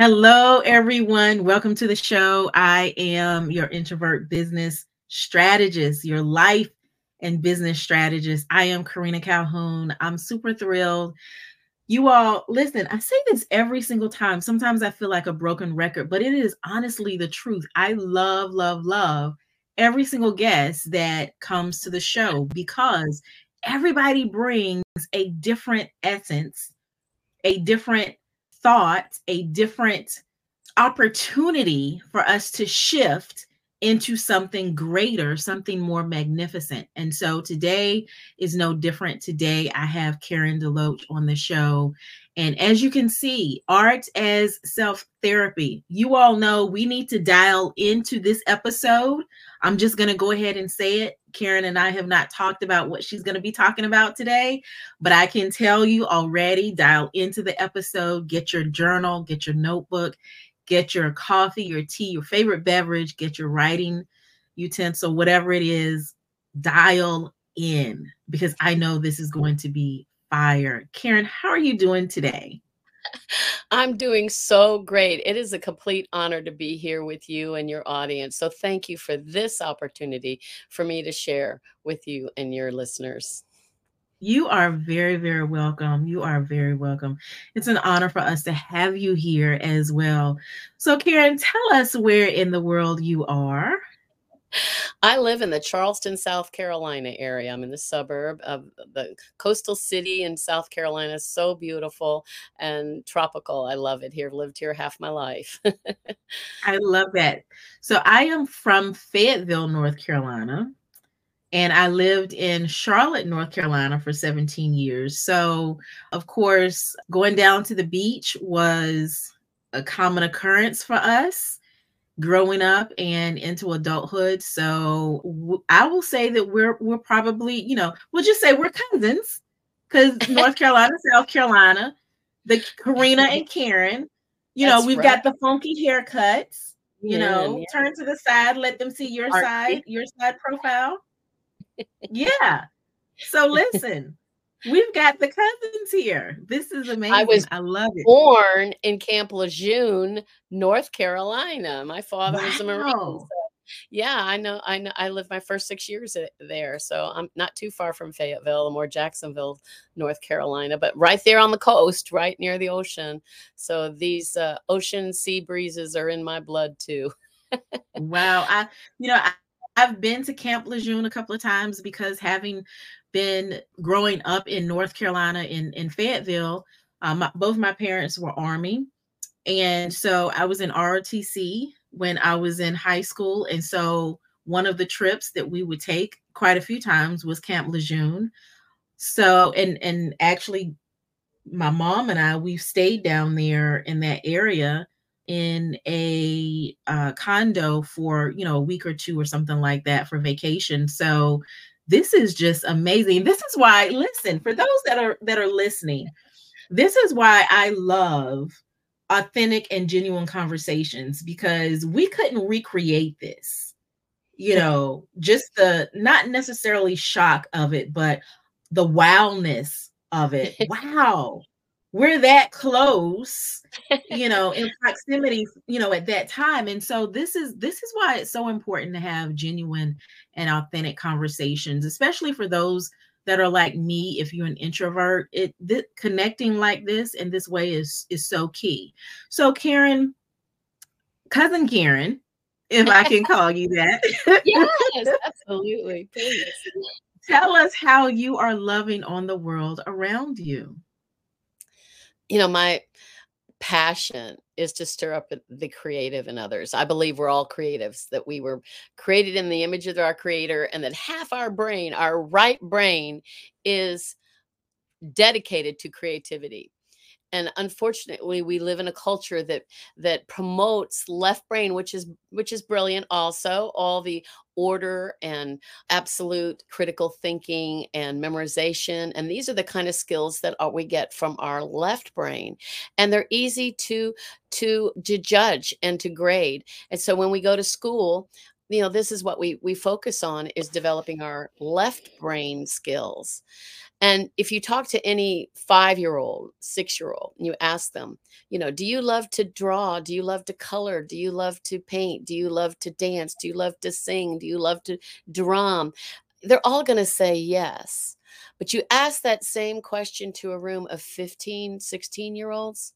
Hello, everyone. Welcome to the show. I am your introvert business strategist, your life and business strategist. I am Karena Calhoun. I'm super thrilled. You all, listen, I say this every single time. Sometimes I feel like a broken record, but it is honestly the truth. I love, love, love every single guest that comes to the show because everybody brings a different essence, a different thought, a different opportunity for us to shift into something greater, something more magnificent. And so today is no different. Today I have Karen DeLoach on the show. And as you can see, art as self therapy. You all know we need to dial into this episode. I'm just going to go ahead and say it. Karen and I have not talked about what she's going to be talking about today, but I can tell you already dial into the episode, get your journal, get your notebook, get your coffee, your tea, your favorite beverage, get your writing utensil, whatever it is, dial in because I know this is going to be fire. Karen, how are you doing today? I'm doing so great. It is a complete honor to be here with you and your audience. So, thank you for this opportunity for me to share with you and your listeners. You are very, very welcome. You are very welcome. It's an honor for us to have you here as well. So, Karen, tell us where in the world you are. I live in the Charleston, South Carolina area. I'm in the suburb of the coastal city in South Carolina. So beautiful and tropical. I love it here. Lived here half my life. I love that. So I am from Fayetteville, North Carolina and I lived in Charlotte, North Carolina for 17 years. So, of course, going down to the beach was a common occurrence for us growing up and into adulthood. So, w- I will say that we're we're probably, you know, we'll just say we're cousins cuz North Carolina, South Carolina, the Karena and Karen, you That's know, we've right. got the funky haircuts, you yeah, know, yeah. turn to the side, let them see your Art- side, your side profile yeah. So listen, we've got the cousins here. This is amazing. I was I love it. Born in Camp Lejeune, North Carolina. My father wow. was a Marine. So yeah, I know. I know. I lived my first six years there, so I'm not too far from Fayetteville, more Jacksonville, North Carolina, but right there on the coast, right near the ocean. So these uh, ocean sea breezes are in my blood too. wow, I you know I, I've been to Camp Lejeune a couple of times because having been growing up in North Carolina in, in Fayetteville, um, both my parents were Army. And so I was in ROTC when I was in high school. And so one of the trips that we would take quite a few times was Camp Lejeune. So, and, and actually, my mom and I, we've stayed down there in that area in a uh, condo for you know a week or two or something like that for vacation so this is just amazing. This is why listen for those that are that are listening this is why i love authentic and genuine conversations because we couldn't recreate this you know just the not necessarily shock of it but the wildness of it. Wow we're that close you know in proximity you know at that time and so this is this is why it's so important to have genuine and authentic conversations especially for those that are like me if you're an introvert it th- connecting like this in this way is is so key. So karen cousin karen if i can call you that. Yes absolutely please. Tell us how you are loving on the world around you you know, my passion is to stir up the creative in others. I believe we're all creatives, that we were created in the image of our creator, and that half our brain, our right brain, is dedicated to creativity and unfortunately we live in a culture that that promotes left brain which is which is brilliant also all the order and absolute critical thinking and memorization and these are the kind of skills that we get from our left brain and they're easy to to to judge and to grade and so when we go to school you know this is what we we focus on is developing our left brain skills and if you talk to any five year old, six year old, and you ask them, you know, do you love to draw? Do you love to color? Do you love to paint? Do you love to dance? Do you love to sing? Do you love to drum? They're all going to say yes. But you ask that same question to a room of 15, 16 year olds,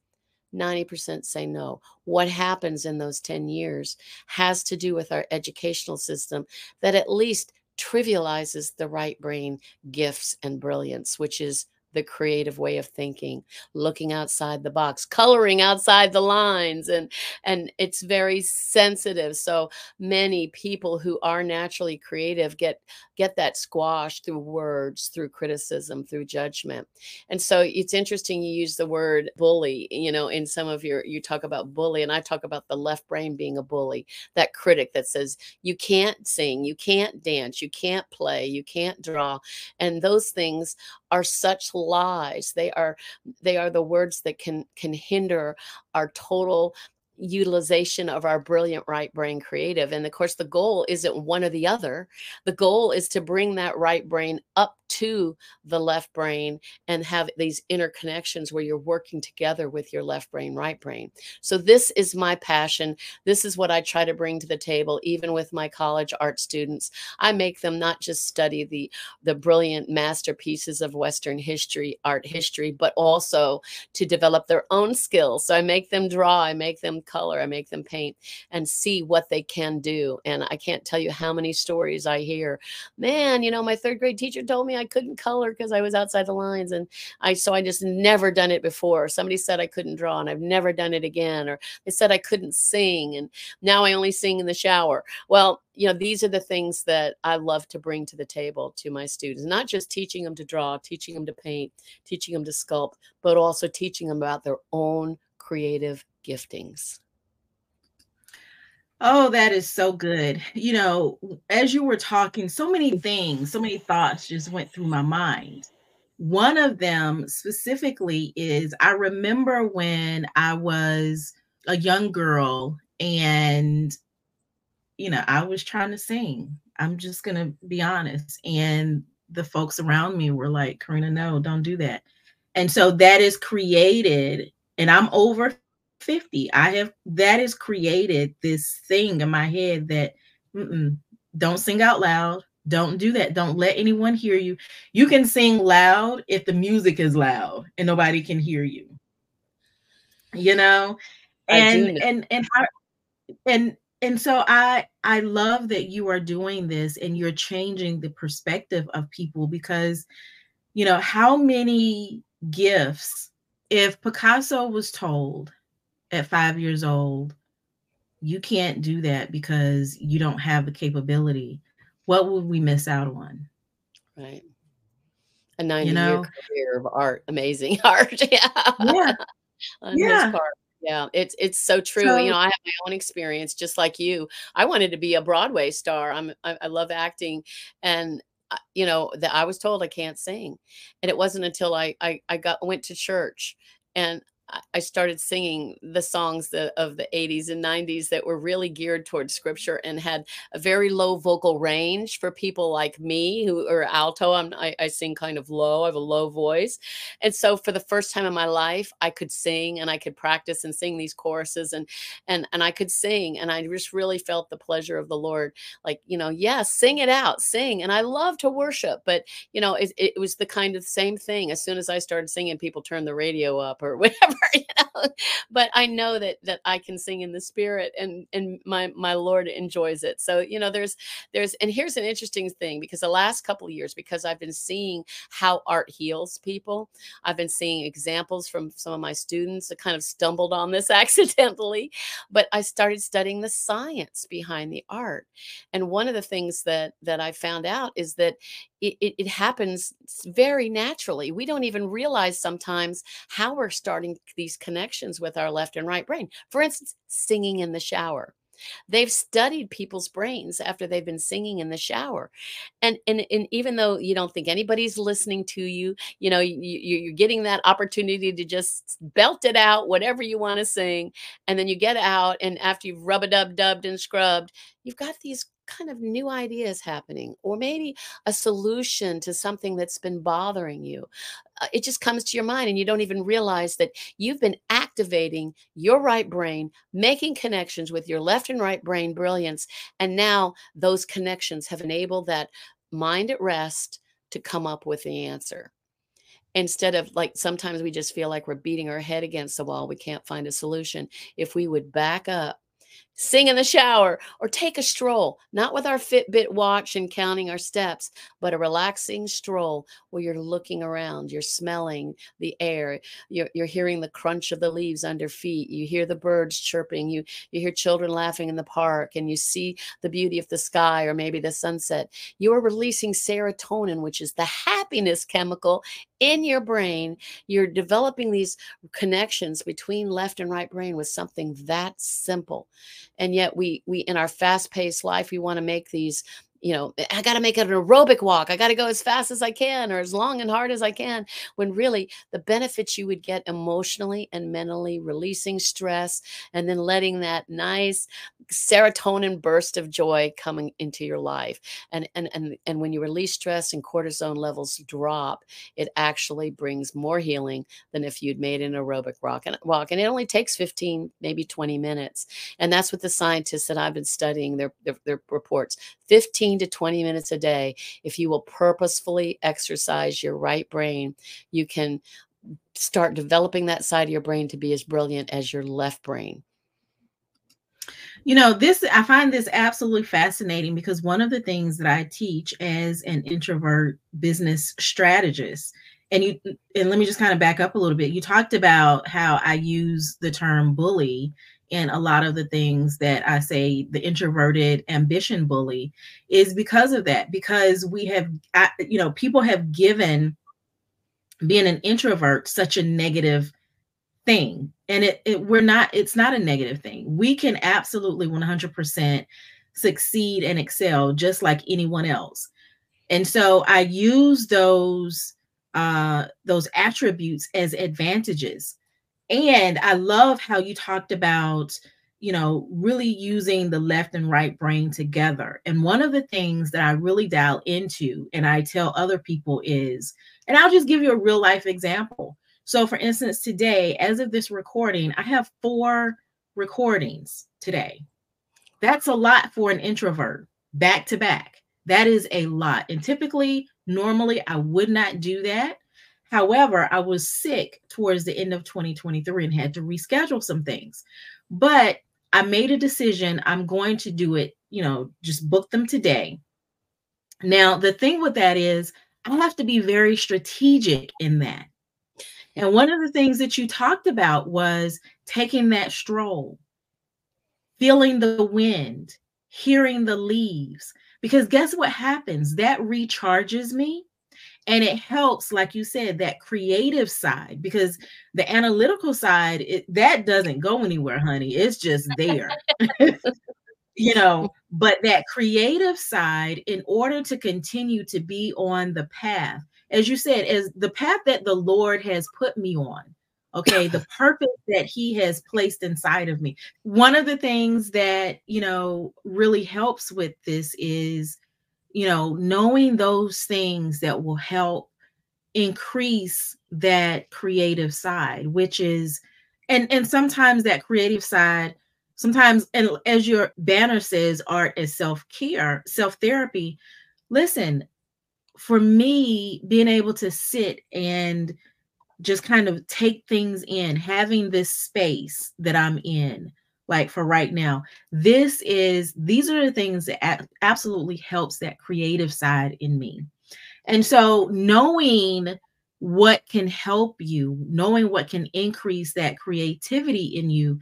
90% say no. What happens in those 10 years has to do with our educational system that at least trivializes the right brain gifts and brilliance, which is the creative way of thinking looking outside the box coloring outside the lines and and it's very sensitive. So many people who are naturally creative get get that squash through words through criticism through judgment. And so it's interesting you use the word bully you know in some of your you talk about bully and i talk about the left brain being a bully that critic that says you can't sing you can't dance you can't play you can't draw and those things are such lies. They are they are the words that can can hinder our total utilization of our brilliant right brain creative. And of course the goal isn't one or the other. The goal is to bring that right brain up to the left brain and have these interconnections where you're working together with your left brain, right brain. So, this is my passion. This is what I try to bring to the table, even with my college art students. I make them not just study the, the brilliant masterpieces of Western history, art history, but also to develop their own skills. So, I make them draw, I make them color, I make them paint and see what they can do. And I can't tell you how many stories I hear. Man, you know, my third grade teacher told me I I couldn't color because I was outside the lines. And I, so I just never done it before. Somebody said I couldn't draw and I've never done it again. Or they said I couldn't sing. And now I only sing in the shower. Well, you know, these are the things that I love to bring to the table to my students, not just teaching them to draw, teaching them to paint, teaching them to sculpt, but also teaching them about their own creative giftings. Oh, that is so good. You know, as you were talking, so many things, so many thoughts just went through my mind. One of them specifically is I remember when I was a young girl and, you know, I was trying to sing. I'm just going to be honest. And the folks around me were like, Karena, no, don't do that. And so that is created, and I'm over 50 i have that has created this thing in my head that don't sing out loud. Don't do that. Don't let anyone hear you. You can sing loud if the music is loud and nobody can hear you. You know? And and and I, and and so i i love that you are doing this and you're changing the perspective of people because you know how many gifts if picasso was told at five years old, you can't do that because you don't have the capability. What would we miss out on? Right. A 90 you know? year career of art, amazing art. yeah. Yeah. yeah. Yeah, it's it's so true. So, you know, I have my own experience, just like you. I wanted to be a Broadway star. I'm I, I love acting, and uh, you know that I was told I can't sing, and it wasn't until I I, I got went to church and I started singing the songs of the 80s and 90s that were really geared towards scripture and had a very low vocal range for people like me who are alto. I, I sing kind of low, I have a low voice. And so for the first time in my life, I could sing and I could practice and sing these choruses and and and I could sing. And I just really felt the pleasure of the Lord. Like, you know, yes, yeah, sing it out, sing. And I love to worship, but you know, it, it was the kind of same thing. As soon as I started singing, people turned the radio up or whatever you know? but I know that that I can sing in the spirit and and my my Lord enjoys it. So, you know, there's there's and here's an interesting thing because the last couple of years because I've been seeing how art heals people. I've been seeing examples from some of my students that kind of stumbled on this accidentally, but I started studying the science behind the art. And one of the things that that I found out is that it, it, it, happens very naturally. We don't even realize sometimes how we're starting these connections with our left and right brain. For instance, singing in the shower. They've studied people's brains after they've been singing in the shower. And, and, and even though you don't think anybody's listening to you, you know, you, you're getting that opportunity to just belt it out, whatever you want to sing. And then you get out, and after you've rub a dub dubbed and scrubbed, you've got these kind of new ideas happening or maybe a solution to something that's been bothering you uh, it just comes to your mind and you don't even realize that you've been activating your right brain making connections with your left and right brain brilliance and now those connections have enabled that mind at rest to come up with the answer. Instead of like sometimes we just feel like we're beating our head against the wall we can't find a solution. If we would back up sing in the shower, or take a stroll, not with our Fitbit watch and counting our steps, but a relaxing stroll where you're looking around, you're smelling the air, you're, you're hearing the crunch of the leaves under feet, you hear the birds chirping, you, you hear children laughing in the park, and you see the beauty of the sky or maybe the sunset. You are releasing serotonin, which is the happiness chemical in your brain. You're developing these connections between left and right brain with something that simple and yet we we in our fast-paced life we want to make these you know, eh, I got to make it an aerobic walk. I got to go as fast as I can or as long and hard as I can. When really the benefits you would get emotionally and mentally, releasing stress and then letting that nice serotonin burst of joy coming into your life. And and and and when you release stress and cortisone levels drop, it actually brings more healing than if you'd made an aerobic walk and walk. And it only takes 15, maybe 20 minutes. And that's what the scientists that I've been studying their, their, their reports. 15 to 20 minutes a day, if you will purposefully exercise your right brain, you can start developing that side of your brain to be as brilliant as your left brain. You know, this I find this absolutely fascinating because one of the things that I teach as an introvert business strategist and you and let me just kind of back up a little bit. You talked about how I use the term bully in a lot of the things that I say the introverted ambition bully is because of that because we have you know people have given being an introvert such a negative thing. And it, it we're not it's not a negative thing. We can absolutely 100% succeed and excel just like anyone else. And so i use those uh those attributes as advantages and I love how you talked about, you know, really using the left and right brain together. And one of the things that I really dial into and I tell other people is, and I'll just give you a real life example. So, for instance, today, as of this recording, I have four recordings today. That's a lot for an introvert back to back. That is a lot. And typically, normally, I would not do that. However, I was sick towards the end of 2023 and had to reschedule some things. But I made a decision. I'm going to do it, you know, just book them today. Now, the thing with that is, I have to be very strategic in that. And one of the things that you talked about was taking that stroll, feeling the wind, hearing the leaves. Because guess what happens? That recharges me and it helps like you said that creative side because the analytical side it, that doesn't go anywhere honey it's just there. You know but that creative side in order to continue to be on the path as you said as the path that the lord has put me on okay the purpose that he has placed inside of me. One of the things that you know really helps with this is you know, knowing those things that will help increase that creative side, which is, and and sometimes that creative side, sometimes, and as your banner says, art is self care, self therapy. Listen, for me, being able to sit and just kind of take things in, having this space that I'm in, like for right now. This is these are the things that absolutely helps that creative side in me. And so knowing what can help you knowing what can increase that creativity in you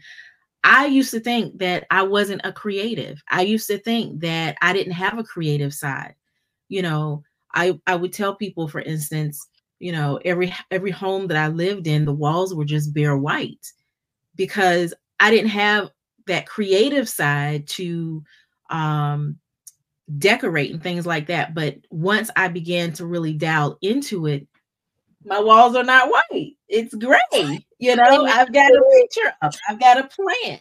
i used to think that i wasn't a creative. I used to think that i didn't have a creative side. You know i i would tell people for instance you know every every home that i lived in the walls were just bare white because I didn't have that creative side to um, decorate and things like that. But once I began to really dial into it, my walls are not white. It's gray. You know, I've got a picture up, I've got a plant.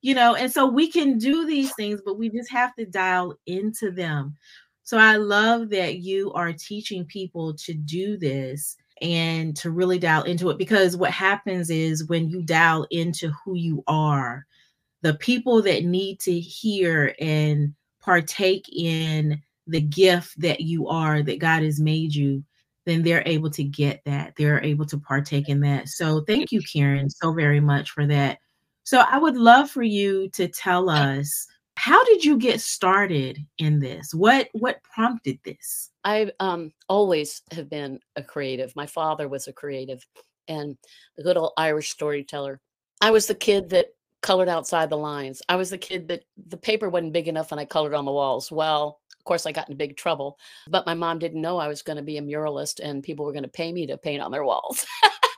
you know, and so we can do these things, but we just have to dial into them. So I love that you are teaching people to do this and to really dial into it because what happens is when you dial into who you are, the people that need to hear and partake in the gift that you are, that God has made you, then they're able to get that. They're able to partake in that. So thank you, Karen, so very much for that. So I would love for you to tell us how did you get started in this? What what prompted this? I um always have been a creative. My father was a creative and a good old Irish storyteller. I was the kid that colored outside the lines. I was the kid that the paper wasn't big enough and I colored on the walls. Well, of course, I got in big trouble, but my mom didn't know I was going to be a muralist and people were going to pay me to paint on their walls,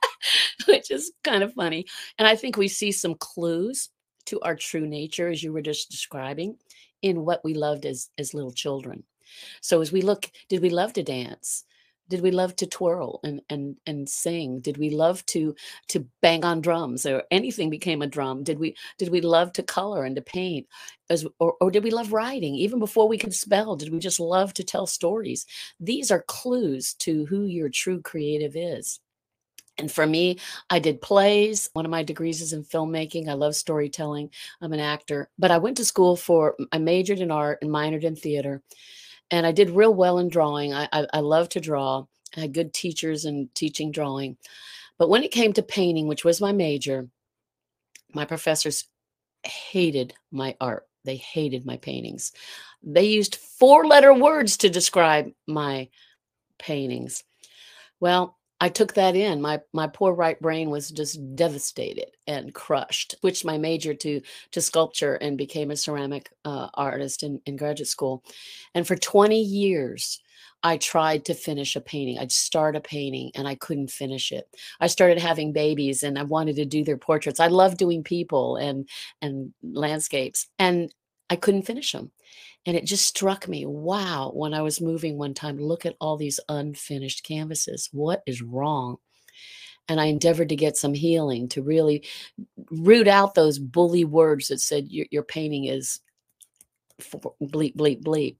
which is kind of funny. And I think we see some clues to our true nature, as you were just describing, in what we loved as, as little children. So as we look, did we love to dance? did we love to twirl and and and sing? Did we love to to bang on drums or anything became a drum? Did we did we love to color and to paint as or, or did we love writing? Even before we could spell did we just love to tell stories? These are clues to who your true creative is and for me, I did plays. One of my degrees is in filmmaking. I love storytelling. I'm an actor. But I went to school for, I majored in art and minored in theater and I did real well in drawing. I, I, I love to draw. I had good teachers in teaching drawing. But when it came to painting, which was my major, my professors hated my art. They hated my paintings. They used four letter words to describe my paintings. Well, I took that in. My my poor right brain was just devastated and crushed. Switched my major to to sculpture and became a ceramic uh, artist in, in graduate school. And for 20 years, I tried to finish a painting. I'd start a painting and I couldn't finish it. I started having babies and I wanted to do their portraits. I love doing people and and landscapes and I couldn't finish them. And it just struck me, wow, when I was moving one time, look at all these unfinished canvases. What is wrong? And I endeavored to get some healing to really root out those bully words that said your, your painting is bleep, bleep, bleep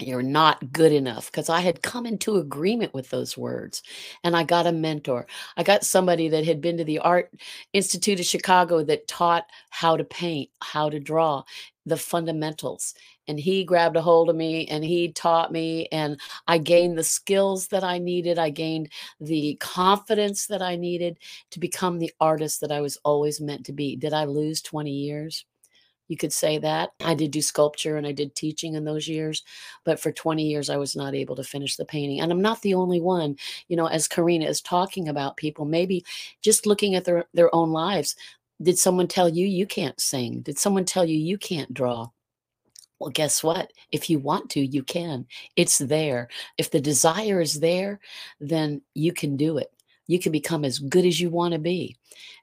you're not good enough because I had come into agreement with those words and I got a mentor. I got somebody that had been to the Art Institute of Chicago that taught how to paint, how to draw, the fundamentals. And he grabbed a hold of me and he taught me, and I gained the skills that I needed. I gained the confidence that I needed to become the artist that I was always meant to be. Did I lose 20 years? You could say that. I did do sculpture and I did teaching in those years, but for 20 years, I was not able to finish the painting. And I'm not the only one. You know, as Karena is talking about people, maybe just looking at their, their own lives, did someone tell you you can't sing? Did someone tell you you can't draw? Well, guess what? If you want to, you can. It's there. If the desire is there, then you can do it. You can become as good as you want to be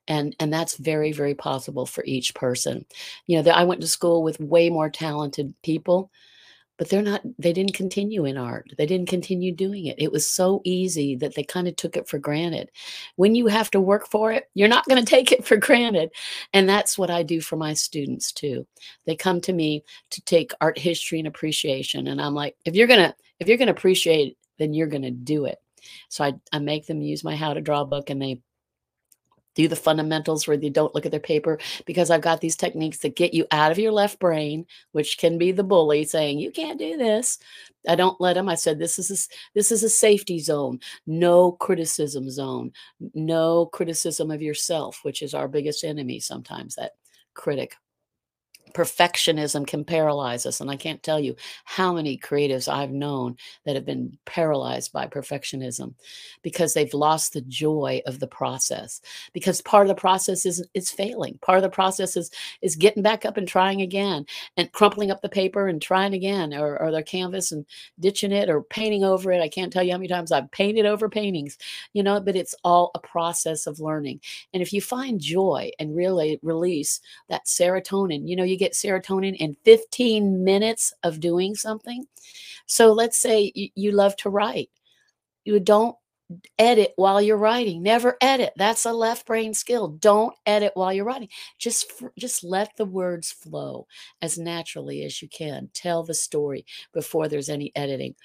and and that's very very possible for each person you know i went to school with way more talented people but they're not they didn't continue in art they didn't continue doing it. It was so easy that they kind of took it for granted. When you have to work for it you're not going to take it for granted. And that's what i do for my students too. They come to me to take art history and appreciation and i'm like if you're going to if you're going to appreciate then you're going to do it. So I, I make them use my how to draw book and they do the fundamentals where they don't look at their paper because I've got these techniques that get you out of your left brain, which can be the bully saying you can't do this. I don't let them. I said this is a, this is a safety zone, no criticism zone, no criticism of yourself, which is our biggest enemy sometimes. That critic perfectionism can paralyze us. And I can't tell you how many creatives I've known that have been paralyzed by perfectionism because they've lost the joy of the process. Because part of the process is is failing. Part of the process is is getting back up and trying again and crumpling up the paper and trying again or, or their canvas and ditching it or painting over it. I can't tell you how many times I've painted over paintings, you know, but it's all a process of learning. And if you find joy and really release that serotonin, you know, you get get serotonin in 15 minutes of doing something. So let's say you, you love to write. You don't edit while you're writing. Never edit. That's a left brain skill. Don't edit while you're writing. Just just let the words flow as naturally as you can. Tell the story before there's any editing.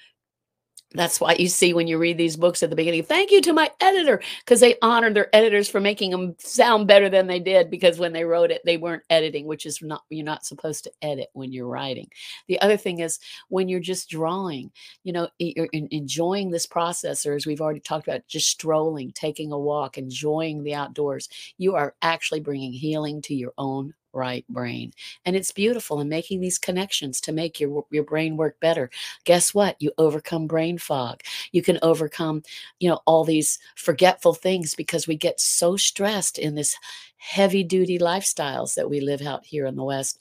That's why you see when you read these books at the beginning, thank you to my editor, because they honored their editors for making them sound better than they did. Because when they wrote it, they weren't editing, which is not, you're not supposed to edit when you're writing. The other thing is when you're just drawing, you know, you're enjoying this process, or as we've already talked about, just strolling, taking a walk, enjoying the outdoors, you are actually bringing healing to your own right brain. And it's beautiful and making these connections to make your your brain work better. Guess what? You overcome brain fog. You can overcome, you know, all these forgetful things because we get so stressed in this heavy duty lifestyles that we live out here in the West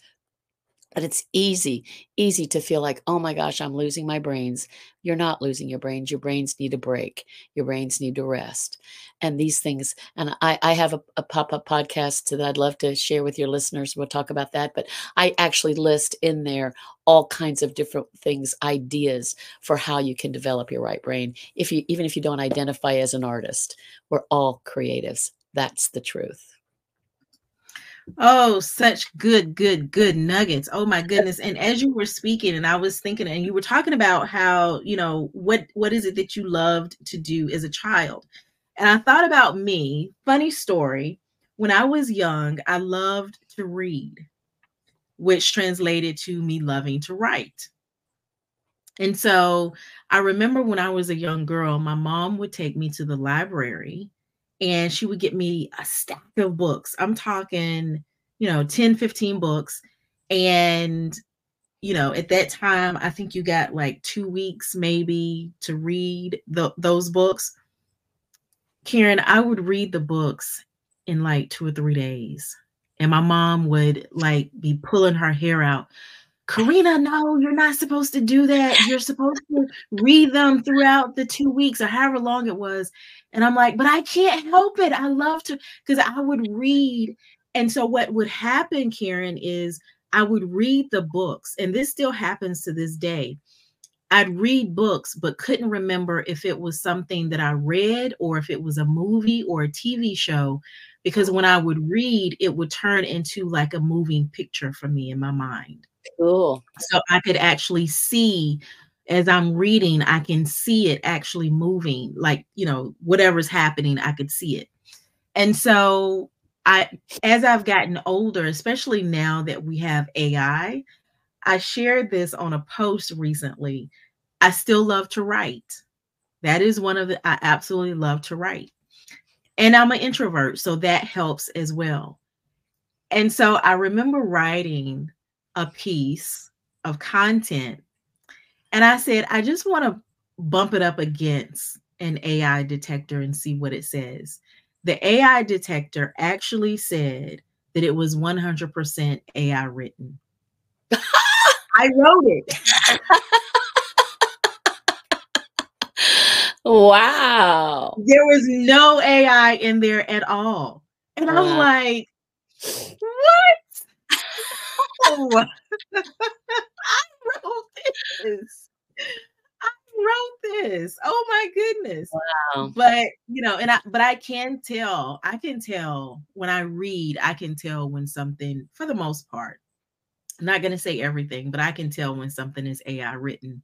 but it's easy, easy to feel like, oh my gosh, I'm losing my brains. You're not losing your brains. Your brains need a break. Your brains need to rest. And these things, and I, I have a, a pop up podcast that I'd love to share with your listeners. We'll talk about that. But I actually list in there all kinds of different things, ideas for how you can develop your right brain. If you, even if you don't identify as an artist, we're all creatives. That's the truth. Oh, such good, good, good nuggets. Oh my goodness. And as you were speaking and I was thinking and you were talking about how, you know, what what is it that you loved to do as a child? And I thought about me, funny story. When I was young, I loved to read, which translated to me loving to write. And so I remember when I was a young girl, my mom would take me to the library and she would get me a stack of books. I'm talking, you know, 10, 15 books. And, you know, at that time, I think you got like two weeks maybe to read the, those books. Karen, I would read the books in like two or three days. And my mom would like be pulling her hair out Karena, no, you're not supposed to do that. You're supposed to read them throughout the two weeks or however long it was. And I'm like, but I can't help it. I love to, because I would read. And so what would happen, Karen, is I would read the books, and this still happens to this day. I'd read books, but couldn't remember if it was something that I read or if it was a movie or a TV show. Because when I would read, it would turn into like a moving picture for me in my mind. Cool. So I could actually see as I'm reading, I can see it actually moving, like, you know, whatever's happening, I could see it. And so I as I've gotten older, especially now that we have AI, I shared this on a post recently. I still love to write. That is one of the I absolutely love to write. And I'm an introvert, so that helps as well. And so I remember writing a piece of content and I said, I just want to bump it up against an AI detector and see what it says. The AI detector actually said that it was 100% AI written. I wrote it. wow. There was no AI in there at all. And wow. I'm like, what? I wrote this. I wrote this. Oh my goodness. Wow. But you know, and I but I can tell, I can tell when I read, I can tell when something, for the most part, I'm not gonna say everything, but I can tell when something is AI written.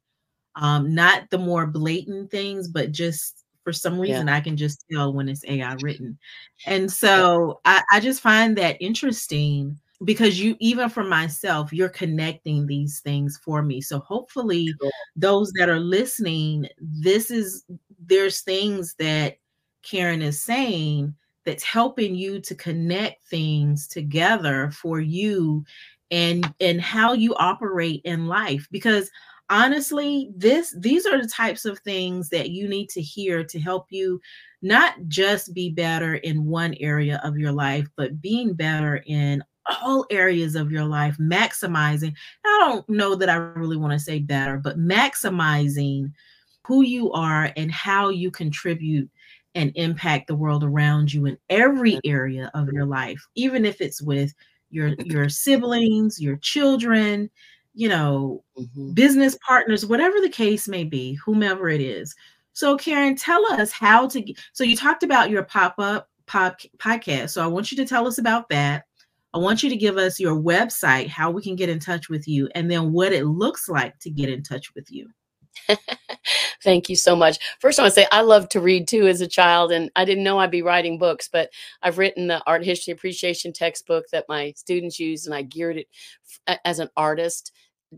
Um, not the more blatant things, but just for some reason yeah. I can just tell when it's AI written. And so I, I just find that interesting because you even for myself you're connecting these things for me so hopefully sure. those that are listening this is there's things that karen is saying that's helping you to connect things together for you and and how you operate in life because honestly this these are the types of things that you need to hear to help you not just be better in one area of your life but being better in all areas of your life, maximizing. I don't know that I really want to say better, but maximizing who you are and how you contribute and impact the world around you in every area of your life, even if it's with your your siblings, your children, you know, mm-hmm. business partners, whatever the case may be, whomever it is. So, Karen, tell us how to. So, you talked about your pop up pop, podcast. So, I want you to tell us about that. I want you to give us your website, how we can get in touch with you, and then what it looks like to get in touch with you. Thank you so much. First, I want to say I love to read too as a child, and I didn't know I'd be writing books, but I've written the art history appreciation textbook that my students use, and I geared it as an artist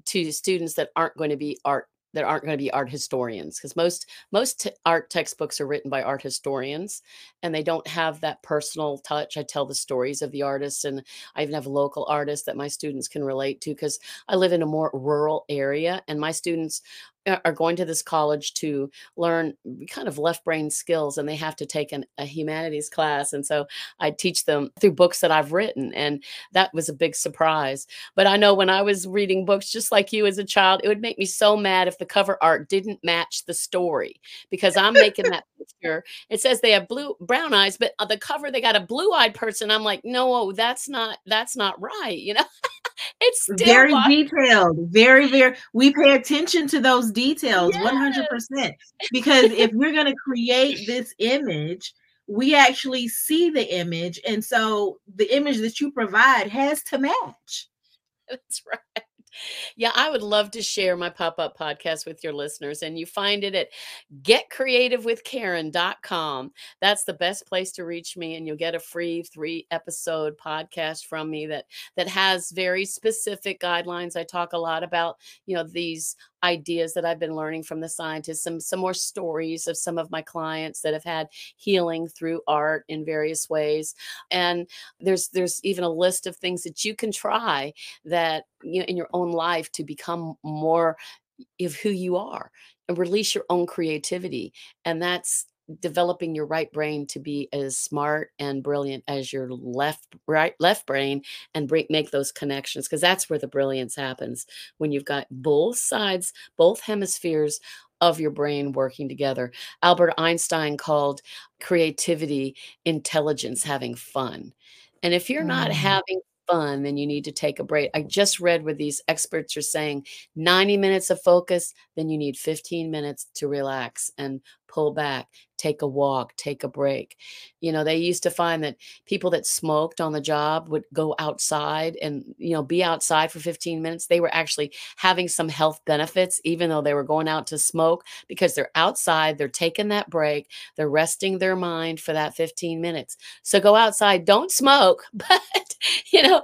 to students that aren't going to be art that aren't going to be art historians because most most t- art textbooks are written by art historians and they don't have that personal touch. I tell the stories of the artists and i even have local artists that my students can relate to because i live in a more rural area and my students Uh, are going to this college to learn kind of left brain skills and they have to take an, a humanities class and so i teach them through books that i've written and that was a big surprise. But i know when i was reading books just like you as a child it would make me so mad if the cover art didn't match the story because i'm making that picture. It says they have blue brown eyes but on the cover they got a blue-eyed person. I'm like no that's not that's not right you know it's very detailed very very we pay attention to those details yes. 100% because if we're going to create this image we actually see the image and so the image that you provide has to match that's right yeah, I would love to share my pop up podcast with your listeners. And you find it at getcreativewithkaren.com. That's the best place to reach me. And you'll get a free three episode podcast from me that, that has very specific guidelines. I talk a lot about, you know, these ideas that I've been learning from the scientists, some some more stories of some of my clients that have had healing through art in various ways. And there's there's even a list of things that you can try that you know in your own life to become more of who you are and release your own creativity. And that's developing your right brain to be as smart and brilliant as your left right left brain and break, make those connections because that's where the brilliance happens when you've got both sides both hemispheres of your brain working together albert einstein called creativity intelligence having fun and if you're not mm. having fun, then you need to take a break. I just read where these experts are saying 90 minutes of focus, then you need 15 minutes to relax and pull back, take a walk, take a break. You know, they used to find that people that smoked on the job would go outside and, you know, be outside for 15 minutes. They were actually having some health benefits, even though they were going out to smoke, because they're outside, they're taking that break, they're resting their mind for that 15 minutes. So go outside, don't smoke, but, you know,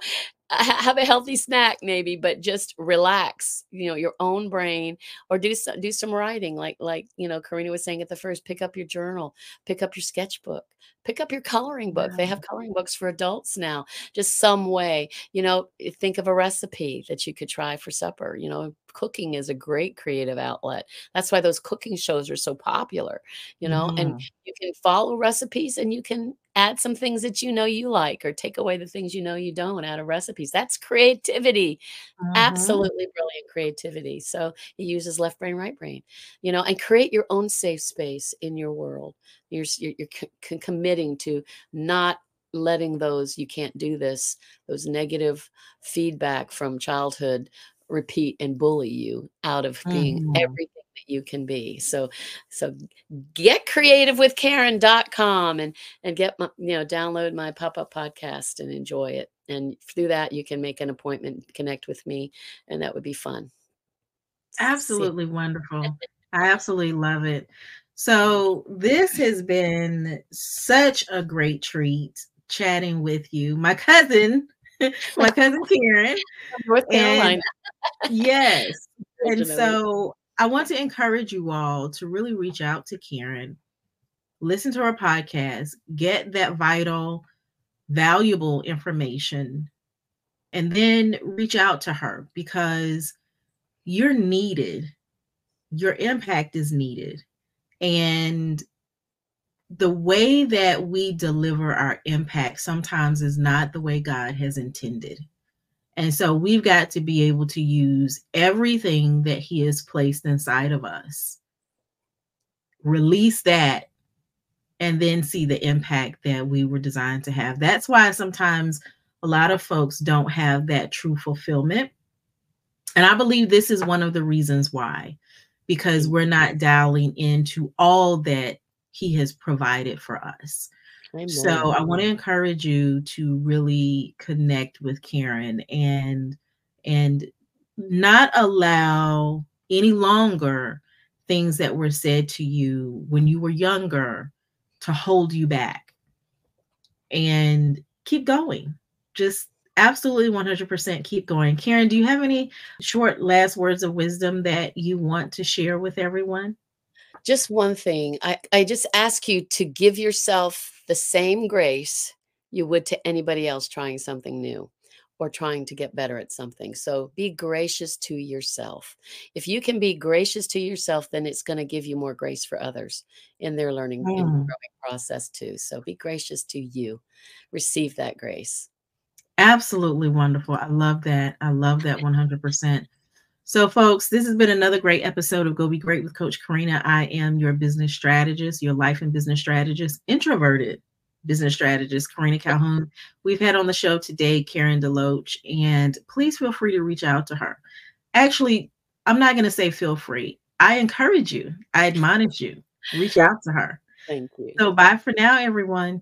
have a healthy snack maybe but just relax you know your own brain or do some, do some writing like like you know Karena was saying at the first pick up your journal pick up your sketchbook pick up your coloring book. They have coloring books for adults now just some way you know think of a recipe that you could try for supper you know cooking is a great creative outlet that's why those cooking shows are so popular you know mm. and mm-hmm. you can follow recipes and you can add some things that you know you like or take away the things you know you don't out of recipes that's creativity uh-huh. absolutely brilliant creativity so it uses left brain right brain you know and create your own safe space in your world you're you're, you're c- committing to not letting those you can't do this those negative feedback from childhood repeat and bully you out of being mm-hmm. everything that you can be so so get creative with karen.com and and get my you know download my pop-up podcast and enjoy it and through that you can make an appointment connect with me and that would be fun absolutely wonderful i absolutely love it so this has been such a great treat chatting with you. My cousin, my cousin Karen. North Carolina. Yes. and so I want to encourage you all to really reach out to Karen, listen to her podcast, get that vital, valuable information, and then reach out to her because you're needed. Your impact is needed. And the way that we deliver our impact sometimes is not the way God has intended. And so we've got to be able to use everything that He has placed inside of us, release that, and then see the impact that we were designed to have. That's why sometimes a lot of folks don't have that true fulfillment. And I believe this is one of the reasons why because we're not dialing into all that he has provided for us. Amen. So I want to encourage you to really connect with Karen and and not allow any longer things that were said to you when you were younger to hold you back and keep going. Just absolutely 100% keep going. Karen, do you have any short last words of wisdom that you want to share with everyone? Just one thing. I, I just ask you to give yourself the same grace you would to anybody else trying something new or trying to get better at something. So be gracious to yourself. If you can be gracious to yourself, then it's going to give you more grace for others in their learning mm. and growing process too. So be gracious to you. Receive that grace. Absolutely wonderful. I love that. I love that 100%. So, folks, this has been another great episode of Go Be Great with Coach Karena. I am your business strategist, your life and business strategist, introverted business strategist, Karena Calhoun. We've had on the show today Karen DeLoach, and please feel free to reach out to her. Actually, I'm not going to say feel free. I encourage you, I admonish you, reach out to her. Thank you. So, bye for now, everyone.